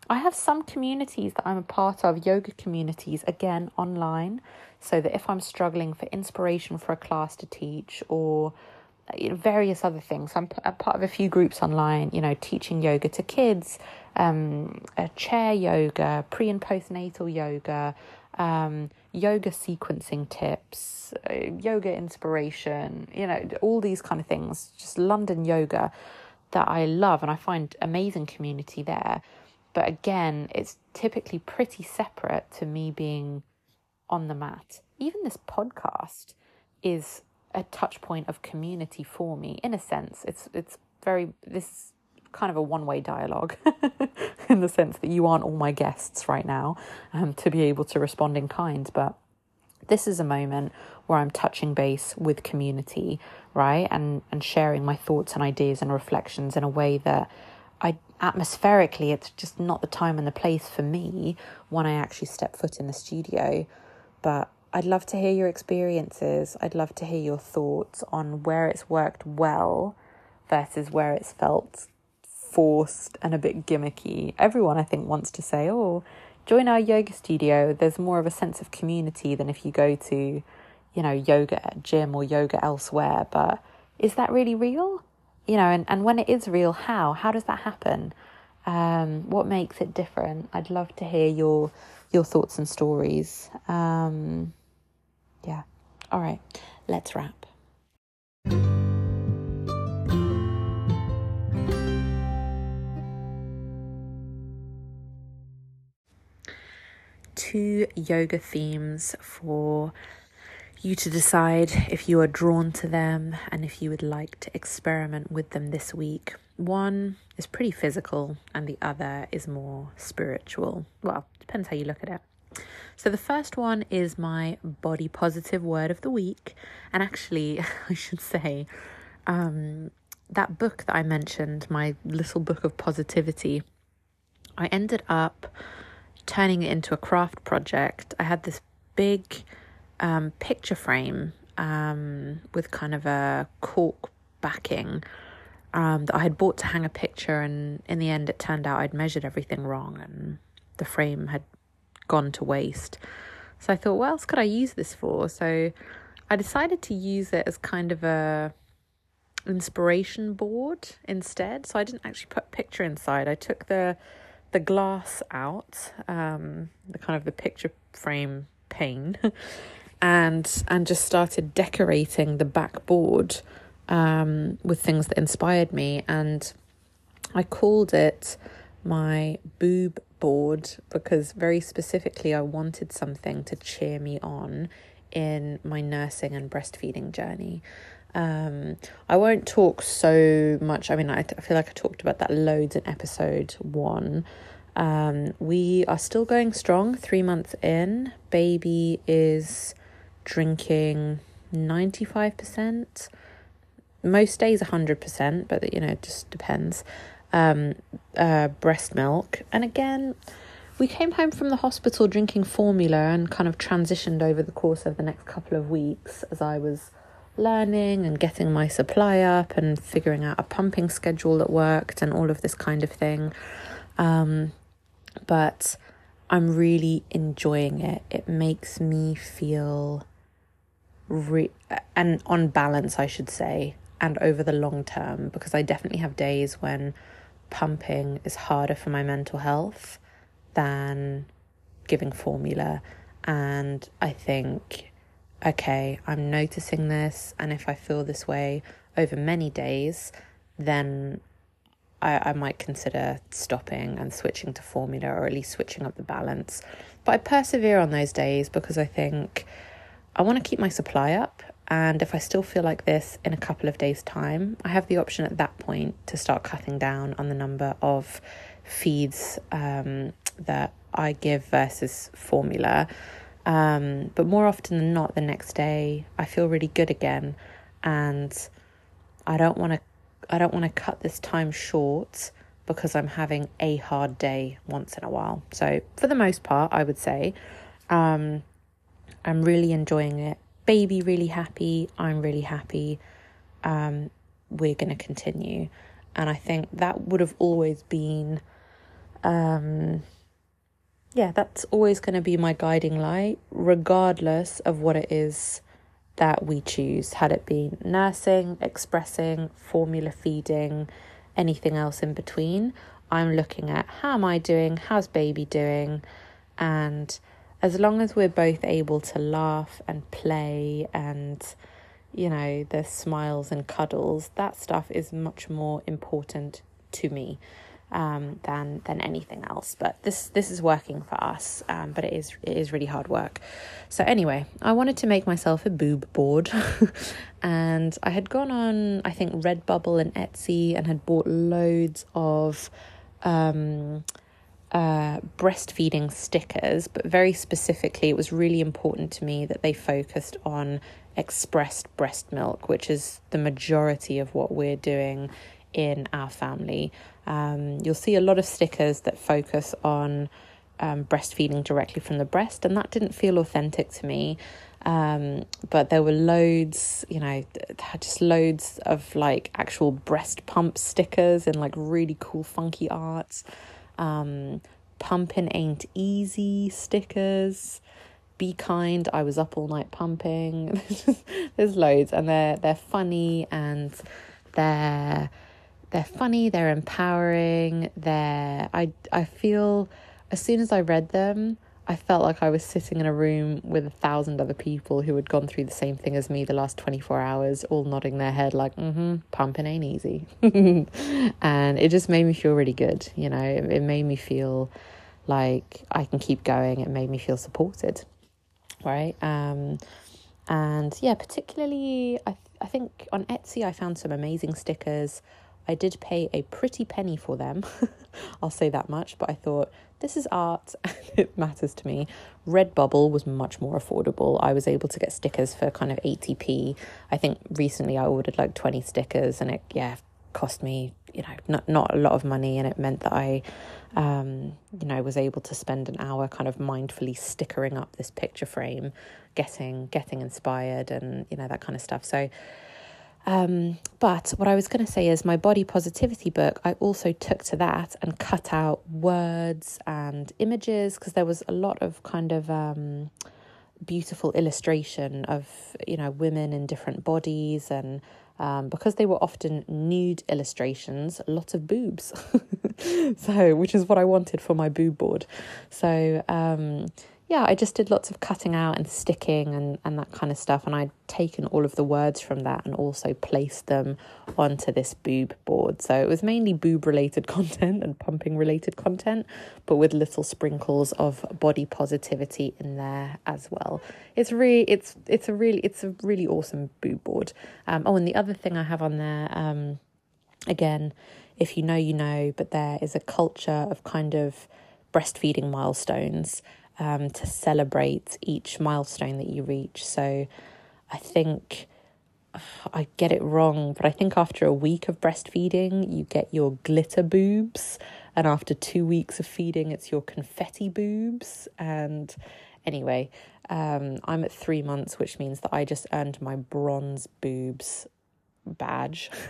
I have some communities that I'm a part of, yoga communities, again, online, so that if I'm struggling for inspiration for a class to teach or various other things. I'm a part of a few groups online, you know, teaching yoga to kids, um, chair yoga, pre and postnatal yoga, um, yoga sequencing tips, uh, yoga inspiration, you know, all these kind of things. Just London yoga that I love and I find amazing community there. But again, it's typically pretty separate to me being on the mat. Even this podcast is a touch point of community for me in a sense. It's it's very this kind of a one-way dialogue in the sense that you aren't all my guests right now um, to be able to respond in kind but this is a moment where I'm touching base with community right? And and sharing my thoughts and ideas and reflections in a way that I atmospherically it's just not the time and the place for me when I actually step foot in the studio. But I'd love to hear your experiences. I'd love to hear your thoughts on where it's worked well versus where it's felt forced and a bit gimmicky. Everyone, I think, wants to say, oh, join our yoga studio. There's more of a sense of community than if you go to, you know, yoga at gym or yoga elsewhere. But is that really real? You know, and, and when it is real, how? How does that happen? Um, what makes it different? I'd love to hear your your thoughts and stories. Um, yeah. All right, let's wrap. Two yoga themes for you to decide if you are drawn to them and if you would like to experiment with them this week. One is pretty physical, and the other is more spiritual. Well, depends how you look at it. So, the first one is my body positive word of the week. And actually, I should say, um, that book that I mentioned, my little book of positivity, I ended up turning it into a craft project, I had this big um, picture frame um, with kind of a cork backing um, that I had bought to hang a picture, and in the end, it turned out I'd measured everything wrong, and the frame had gone to waste. So I thought, what else could I use this for? So I decided to use it as kind of a inspiration board instead. So I didn't actually put a picture inside. I took the the glass out, um, the kind of the picture frame pane, and and just started decorating the backboard um, with things that inspired me. And I called it my boob board because very specifically I wanted something to cheer me on in my nursing and breastfeeding journey. Um, I won't talk so much. I mean, I, I feel like I talked about that loads in episode one. Um, we are still going strong, three months in. Baby is drinking 95%. Most days 100%, but you know, it just depends. Um, uh, breast milk. And again, we came home from the hospital drinking formula and kind of transitioned over the course of the next couple of weeks as I was learning and getting my supply up and figuring out a pumping schedule that worked and all of this kind of thing. Um, but I'm really enjoying it. It makes me feel re- and on balance, I should say, and over the long term, because I definitely have days when pumping is harder for my mental health than giving formula. And I think okay, I'm noticing this, and if I feel this way over many days, then I, I might consider stopping and switching to formula or at least switching up the balance. But I persevere on those days because I think I want to keep my supply up. And if I still feel like this in a couple of days' time, I have the option at that point to start cutting down on the number of feeds um, that I give versus formula. Um, but more often than not, the next day I feel really good again, and I don't want to. I don't want to cut this time short because I'm having a hard day once in a while. So for the most part, I would say um, I'm really enjoying it. Baby really happy. I'm really happy. Um, we're going to continue, and I think that would have always been. Um, yeah, that's always going to be my guiding light, regardless of what it is that we choose. Had it been nursing, expressing, formula feeding, anything else in between, I'm looking at how am I doing, how's baby doing, and as long as we're both able to laugh and play and you know the smiles and cuddles that stuff is much more important to me um, than than anything else. But this this is working for us, um, but it is it is really hard work. So anyway, I wanted to make myself a boob board, and I had gone on I think Redbubble and Etsy and had bought loads of. Um, uh, breastfeeding stickers, but very specifically, it was really important to me that they focused on expressed breast milk, which is the majority of what we're doing in our family. Um, you'll see a lot of stickers that focus on um, breastfeeding directly from the breast, and that didn't feel authentic to me. Um, but there were loads, you know, just loads of like actual breast pump stickers and like really cool, funky arts. Um, pumping ain't easy stickers. Be kind. I was up all night pumping. There's loads, and they're they're funny and they're they're funny, they're empowering, they're I I feel as soon as I read them, I felt like I was sitting in a room with a thousand other people who had gone through the same thing as me the last 24 hours, all nodding their head like, mm-hmm, pumping ain't easy. and it just made me feel really good. You know, it, made me feel like I can keep going. It made me feel supported. Right. Um, and yeah, particularly, I, I think on Etsy, I found some amazing stickers. I did pay a pretty penny for them, I'll say that much, but I thought this is art and it matters to me. Redbubble was much more affordable. I was able to get stickers for kind of 80p. I think recently I ordered like 20 stickers and it, yeah, cost me you know, not not a lot of money, and it meant that I, um, you know, was able to spend an hour kind of mindfully stickering up this picture frame, getting getting inspired, and you know that kind of stuff. So. Um, but what I was going to say is my body positivity book, I also took to that and cut out words and images because there was a lot of kind of um, beautiful illustration of, you know, women in different bodies and um, because they were often nude illustrations, lots of boobs. so, which is what I wanted for my boob board. So, um, yeah, I just did lots of cutting out and sticking and, and that kind of stuff. And I'd taken all of the words from that and also placed them onto this boob board. So it was mainly boob related content and pumping related content, but with little sprinkles of body positivity in there as well. It's really it's it's a really it's a really awesome boob board. Um, oh, and the other thing I have on there, um, again, if you know, you know, but there is a culture of kind of breastfeeding milestones um, to celebrate each milestone that you reach. So I think I get it wrong, but I think after a week of breastfeeding, you get your glitter boobs. And after two weeks of feeding, it's your confetti boobs. And anyway, um, I'm at three months, which means that I just earned my bronze boobs badge.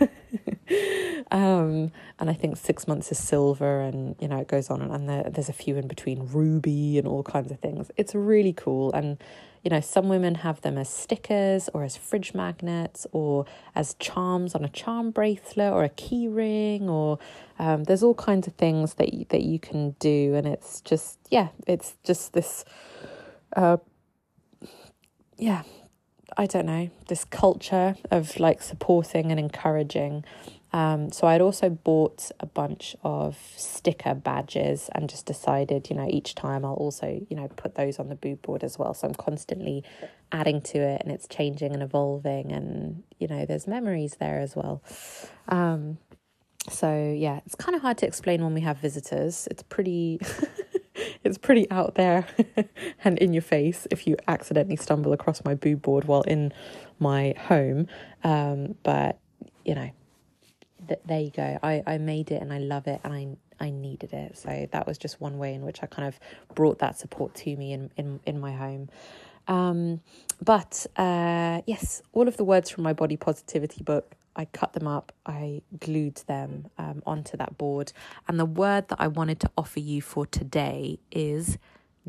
um, and I think six months is silver, and you know it goes on, and, and there, there's a few in between ruby and all kinds of things. It's really cool, and you know some women have them as stickers or as fridge magnets or as charms on a charm bracelet or a key ring, or um, there's all kinds of things that you, that you can do, and it's just yeah, it's just this. Uh, yeah, I don't know, this culture of like supporting and encouraging. Um, so I'd also bought a bunch of sticker badges and just decided, you know, each time I'll also, you know, put those on the boob board as well. So I'm constantly adding to it and it's changing and evolving and, you know, there's memories there as well. Um, so yeah, it's kind of hard to explain when we have visitors. It's pretty it's pretty out there and in your face if you accidentally stumble across my boob board while in my home. Um, but you know, th- there you go. I, I made it and I love it and I I needed it. So that was just one way in which I kind of brought that support to me in in, in my home. Um, but uh, yes, all of the words from my body positivity book I cut them up, I glued them um, onto that board. And the word that I wanted to offer you for today is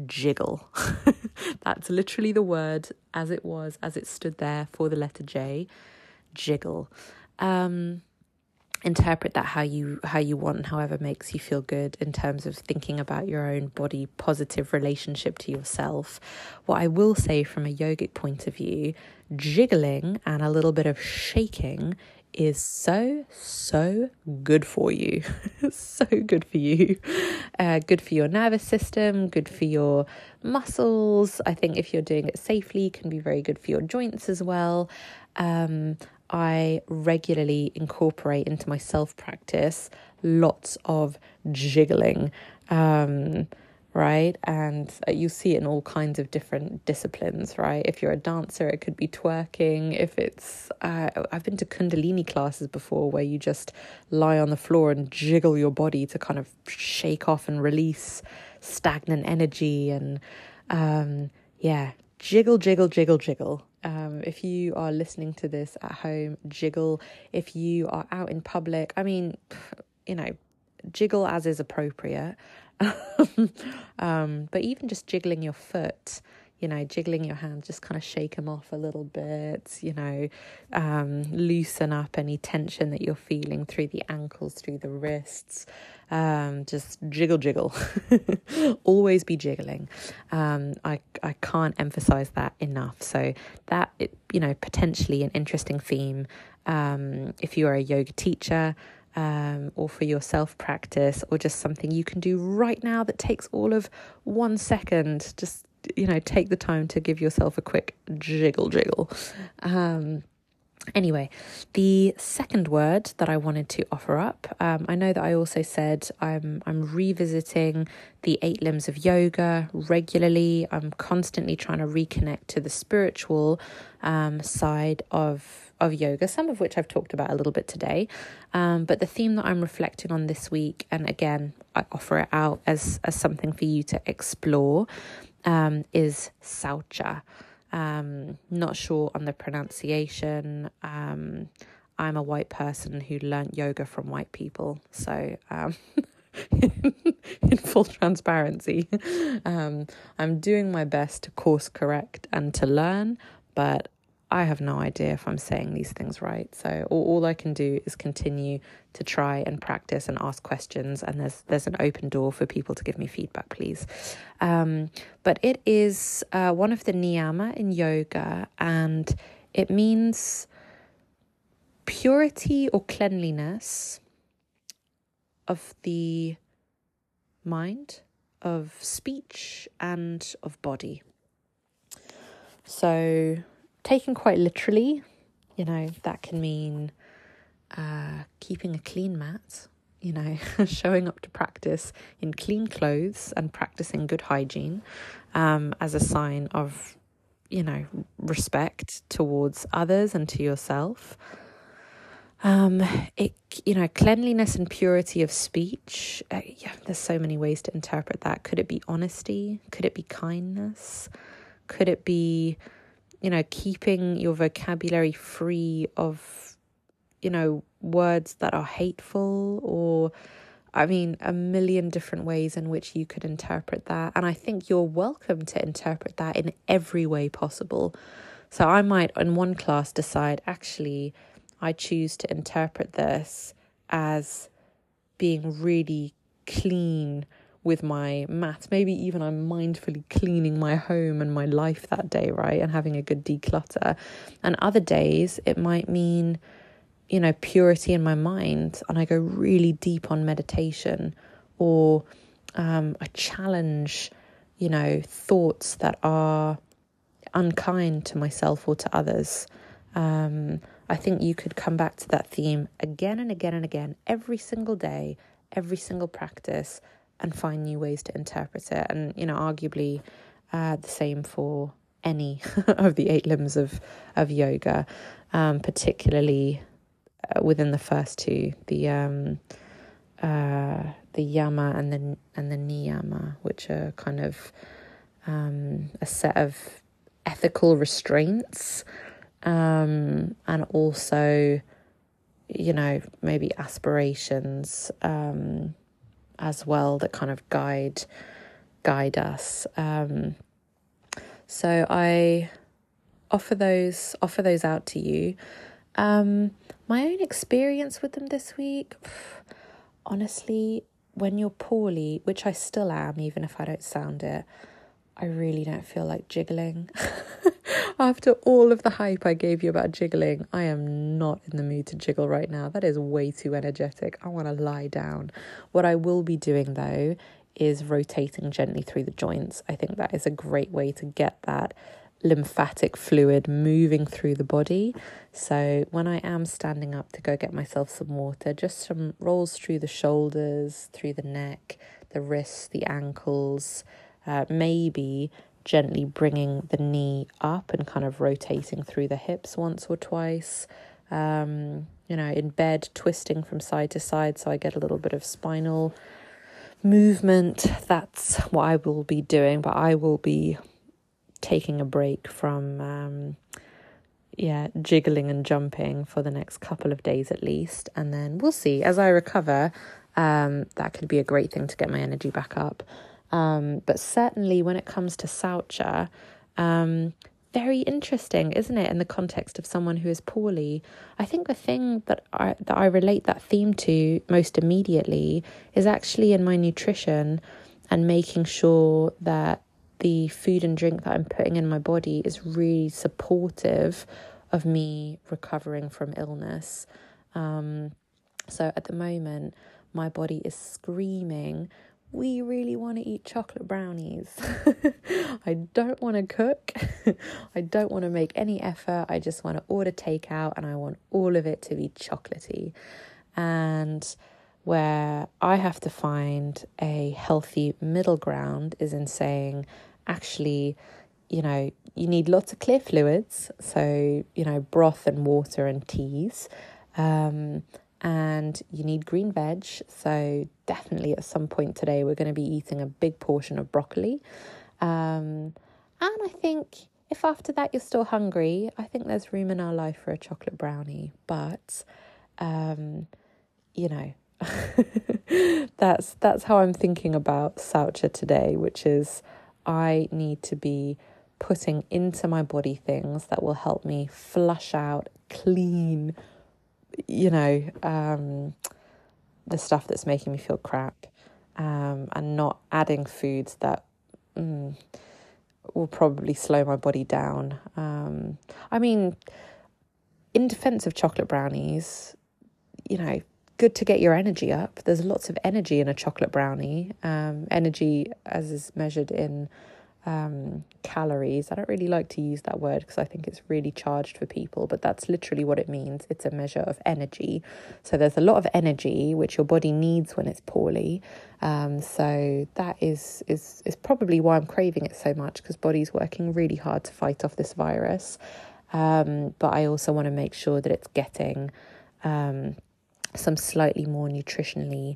jiggle. That's literally the word as it was, as it stood there for the letter J, jiggle. Um, interpret that how you how you want however makes you feel good in terms of thinking about your own body positive relationship to yourself what i will say from a yogic point of view jiggling and a little bit of shaking is so, so good for you. so good for you. Uh, good for your nervous system, good for your muscles. I think if you're doing it safely, can be very good for your joints as well. Um, I regularly incorporate into my self practice lots of jiggling. Um, right? And uh, you see it in all kinds of different disciplines, right? If you're a dancer, it could be twerking. If it's, uh, I've been to Kundalini classes before where you just lie on the floor and jiggle your body to kind of shake off and release stagnant energy. And um, yeah, jiggle, jiggle, jiggle, jiggle. Um, if you are listening to this at home, jiggle. If you are out in public, I mean, you know, jiggle as is appropriate. um, but even just jiggling your foot, you know, jiggling your hands, just kind of shake them off a little bit, you know, um, loosen up any tension that you're feeling through the ankles, through the wrists. Um, just jiggle, jiggle. Always be jiggling. Um, I I can't emphasize that enough. So that you know potentially an interesting theme. Um, if you are a yoga teacher, um, or for your self practice, or just something you can do right now that takes all of one second. Just, you know, take the time to give yourself a quick jiggle, jiggle. Um, Anyway, the second word that I wanted to offer up, um, I know that I also said I'm I'm revisiting the eight limbs of yoga regularly. I'm constantly trying to reconnect to the spiritual um, side of of yoga, some of which I've talked about a little bit today. Um, but the theme that I'm reflecting on this week, and again, I offer it out as as something for you to explore, um, is Saucha. Um, not sure on the pronunciation. Um, I'm a white person who learnt yoga from white people, so um, in full transparency, um, I'm doing my best to course correct and to learn, but I have no idea if I'm saying these things right. So all, all I can do is continue to try and practice and ask questions. And there's there's an open door for people to give me feedback, please. Um, but it is uh, one of the niyama in yoga, and it means purity or cleanliness of the mind, of speech, and of body. So taken quite literally, you know, that can mean uh, keeping a clean mat, you know, showing up to practice in clean clothes and practicing good hygiene um, as a sign of, you know, respect towards others and to yourself. Um, it, you know, cleanliness and purity of speech. Uh, yeah, there's so many ways to interpret that. Could it be honesty? Could it be kindness? Could it be you know, keeping your vocabulary free of, you know, words that are hateful or, I mean, a million different ways in which you could interpret that. And I think you're welcome to interpret that in every way possible. So I might, in one class, decide actually, I choose to interpret this as being really clean with my mat. Maybe even I'm mindfully cleaning my home and my life that day, right? And having a good declutter. And other days, it might mean, you know, purity in my mind. And I go really deep on meditation or um, I challenge, you know, thoughts that are unkind to myself or to others. Um, I think you could come back to that theme again and again and again every single day, every single practice, and find new ways to interpret it. And, you know, arguably uh, the same for any of the eight limbs of, of yoga, um, particularly uh, within the first two, the um, uh, the yama and the and the niyama, which are kind of um, a set of ethical restraints, um, and also, you know, maybe aspirations. Um, as well that kind of guide guide us. Um, so I offer those offer those out to you. Um, my own experience with them this week, honestly, when you're poorly, which I still am, even if I don't sound it, I really don't feel like jiggling. After all of the hype I gave you about jiggling, I am not in the mood to jiggle right now. That is way too energetic. I want to lie down. What I will be doing though is rotating gently through the joints. I think that is a great way to get that lymphatic fluid moving through the body. So when I am standing up to go get myself some water, just some rolls through the shoulders, through the neck, the wrists, the ankles, uh, maybe gently bringing the knee up and kind of rotating through the hips once or twice. Um, you know, in bed, twisting from side to side, so I get a little bit of spinal movement. That's what I will be doing, but I will be taking a break from, um, yeah, jiggling and jumping for the next couple of days at least. And then we'll see as I recover. Um, that could be a great thing to get my energy back up. Um, but certainly when it comes to Saucha, um, very interesting, isn't it, in the context of someone who is poorly? I think the thing that I that I relate that theme to most immediately is actually in my nutrition and making sure that the food and drink that I'm putting in my body is really supportive of me recovering from illness. Um, so at the moment, my body is screaming we really want to eat chocolate brownies. I don't want to cook. I don't want to make any effort. I just want to order takeout and I want all of it to be chocolatey. And where I have to find a healthy middle ground is in saying, actually, you know, you need lots of clear fluids. So, you know, broth and water and teas. Um, and you need green veg. So, definitely at some point today, we're going to be eating a big portion of broccoli. Um, and I think if after that you're still hungry, I think there's room in our life for a chocolate brownie. But, um, you know, that's that's how I'm thinking about Saucha today, which is I need to be putting into my body things that will help me flush out, clean, you know, um, the stuff that's making me feel crap, um, and not adding foods that mm, will probably slow my body down. Um, I mean, in defense of chocolate brownies, you know, good to get your energy up. There's lots of energy in a chocolate brownie. Um, energy, as is measured in um, calories. I don't really like to use that word because I think it's really charged for people, but that's literally what it means. It's a measure of energy. So there's a lot of energy which your body needs when it's poorly. Um, so that is is is probably why I'm craving it so much because body's working really hard to fight off this virus. Um, but I also want to make sure that it's getting um, some slightly more nutritionally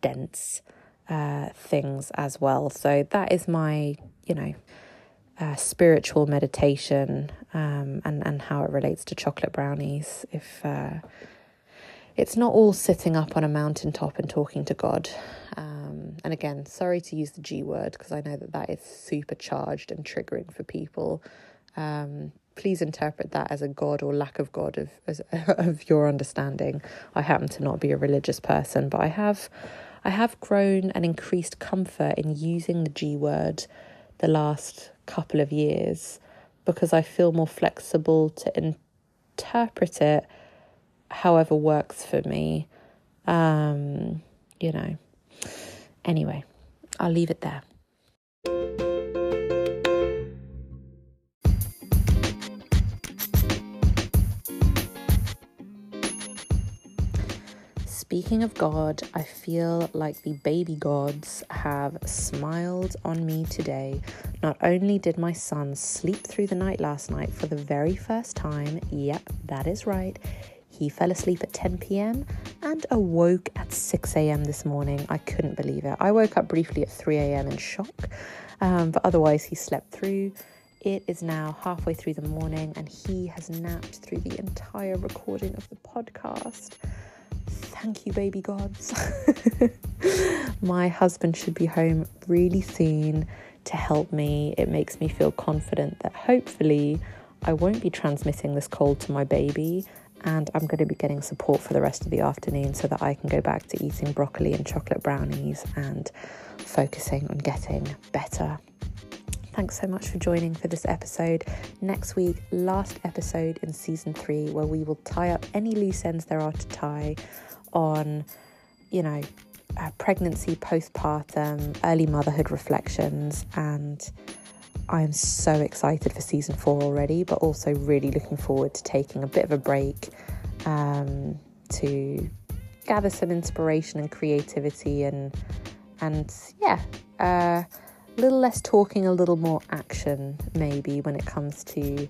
dense uh, things as well. So that is my you know, uh, spiritual meditation um, and, and how it relates to chocolate brownies. If uh, it's not all sitting up on a mountaintop and talking to God. Um, and again, sorry to use the G word because I know that that is supercharged and triggering for people. Um, please interpret that as a God or lack of God of as, of your understanding. I happen to not be a religious person, but I have I have grown and increased comfort in using the G word the last couple of years because I feel more flexible to interpret it however works for me. Um, you know. Anyway, I'll leave it there. Speaking of God, I feel like the baby gods have smiled on me today. Not only did my son sleep through the night last night for the very first time, yep, that is right. He fell asleep at 10 p.m. and awoke at 6 a.m. this morning. I couldn't believe it. I woke up briefly at 3 a.m. in shock, um, but otherwise, he slept through. It is now halfway through the morning and he has napped through the entire recording of the podcast. Thank you, baby gods. My husband should be home really soon to help me. It makes me feel confident that hopefully I won't be transmitting this cold to my baby and I'm going to be getting support for the rest of the afternoon so that I can go back to eating broccoli and chocolate brownies and focusing on getting better. Thanks so much for joining for this episode. Next week, last episode in season three, where we will tie up any loose ends there are to tie on, you know, uh, pregnancy, postpartum, early motherhood reflections, and I'm so excited for season four already, but also really looking forward to taking a bit of a break um, to gather some inspiration and creativity, and and yeah, uh, a little less talking, a little more action, maybe when it comes to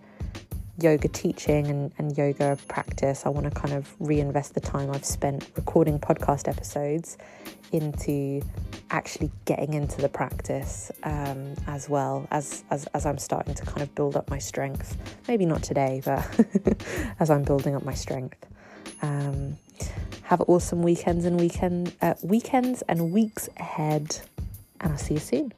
yoga teaching and, and yoga practice, I want to kind of reinvest the time I've spent recording podcast episodes into actually getting into the practice um, as well as, as as I'm starting to kind of build up my strength. Maybe not today, but as I'm building up my strength. Um, have awesome weekends and weekend uh, weekends and weeks ahead, and I'll see you soon.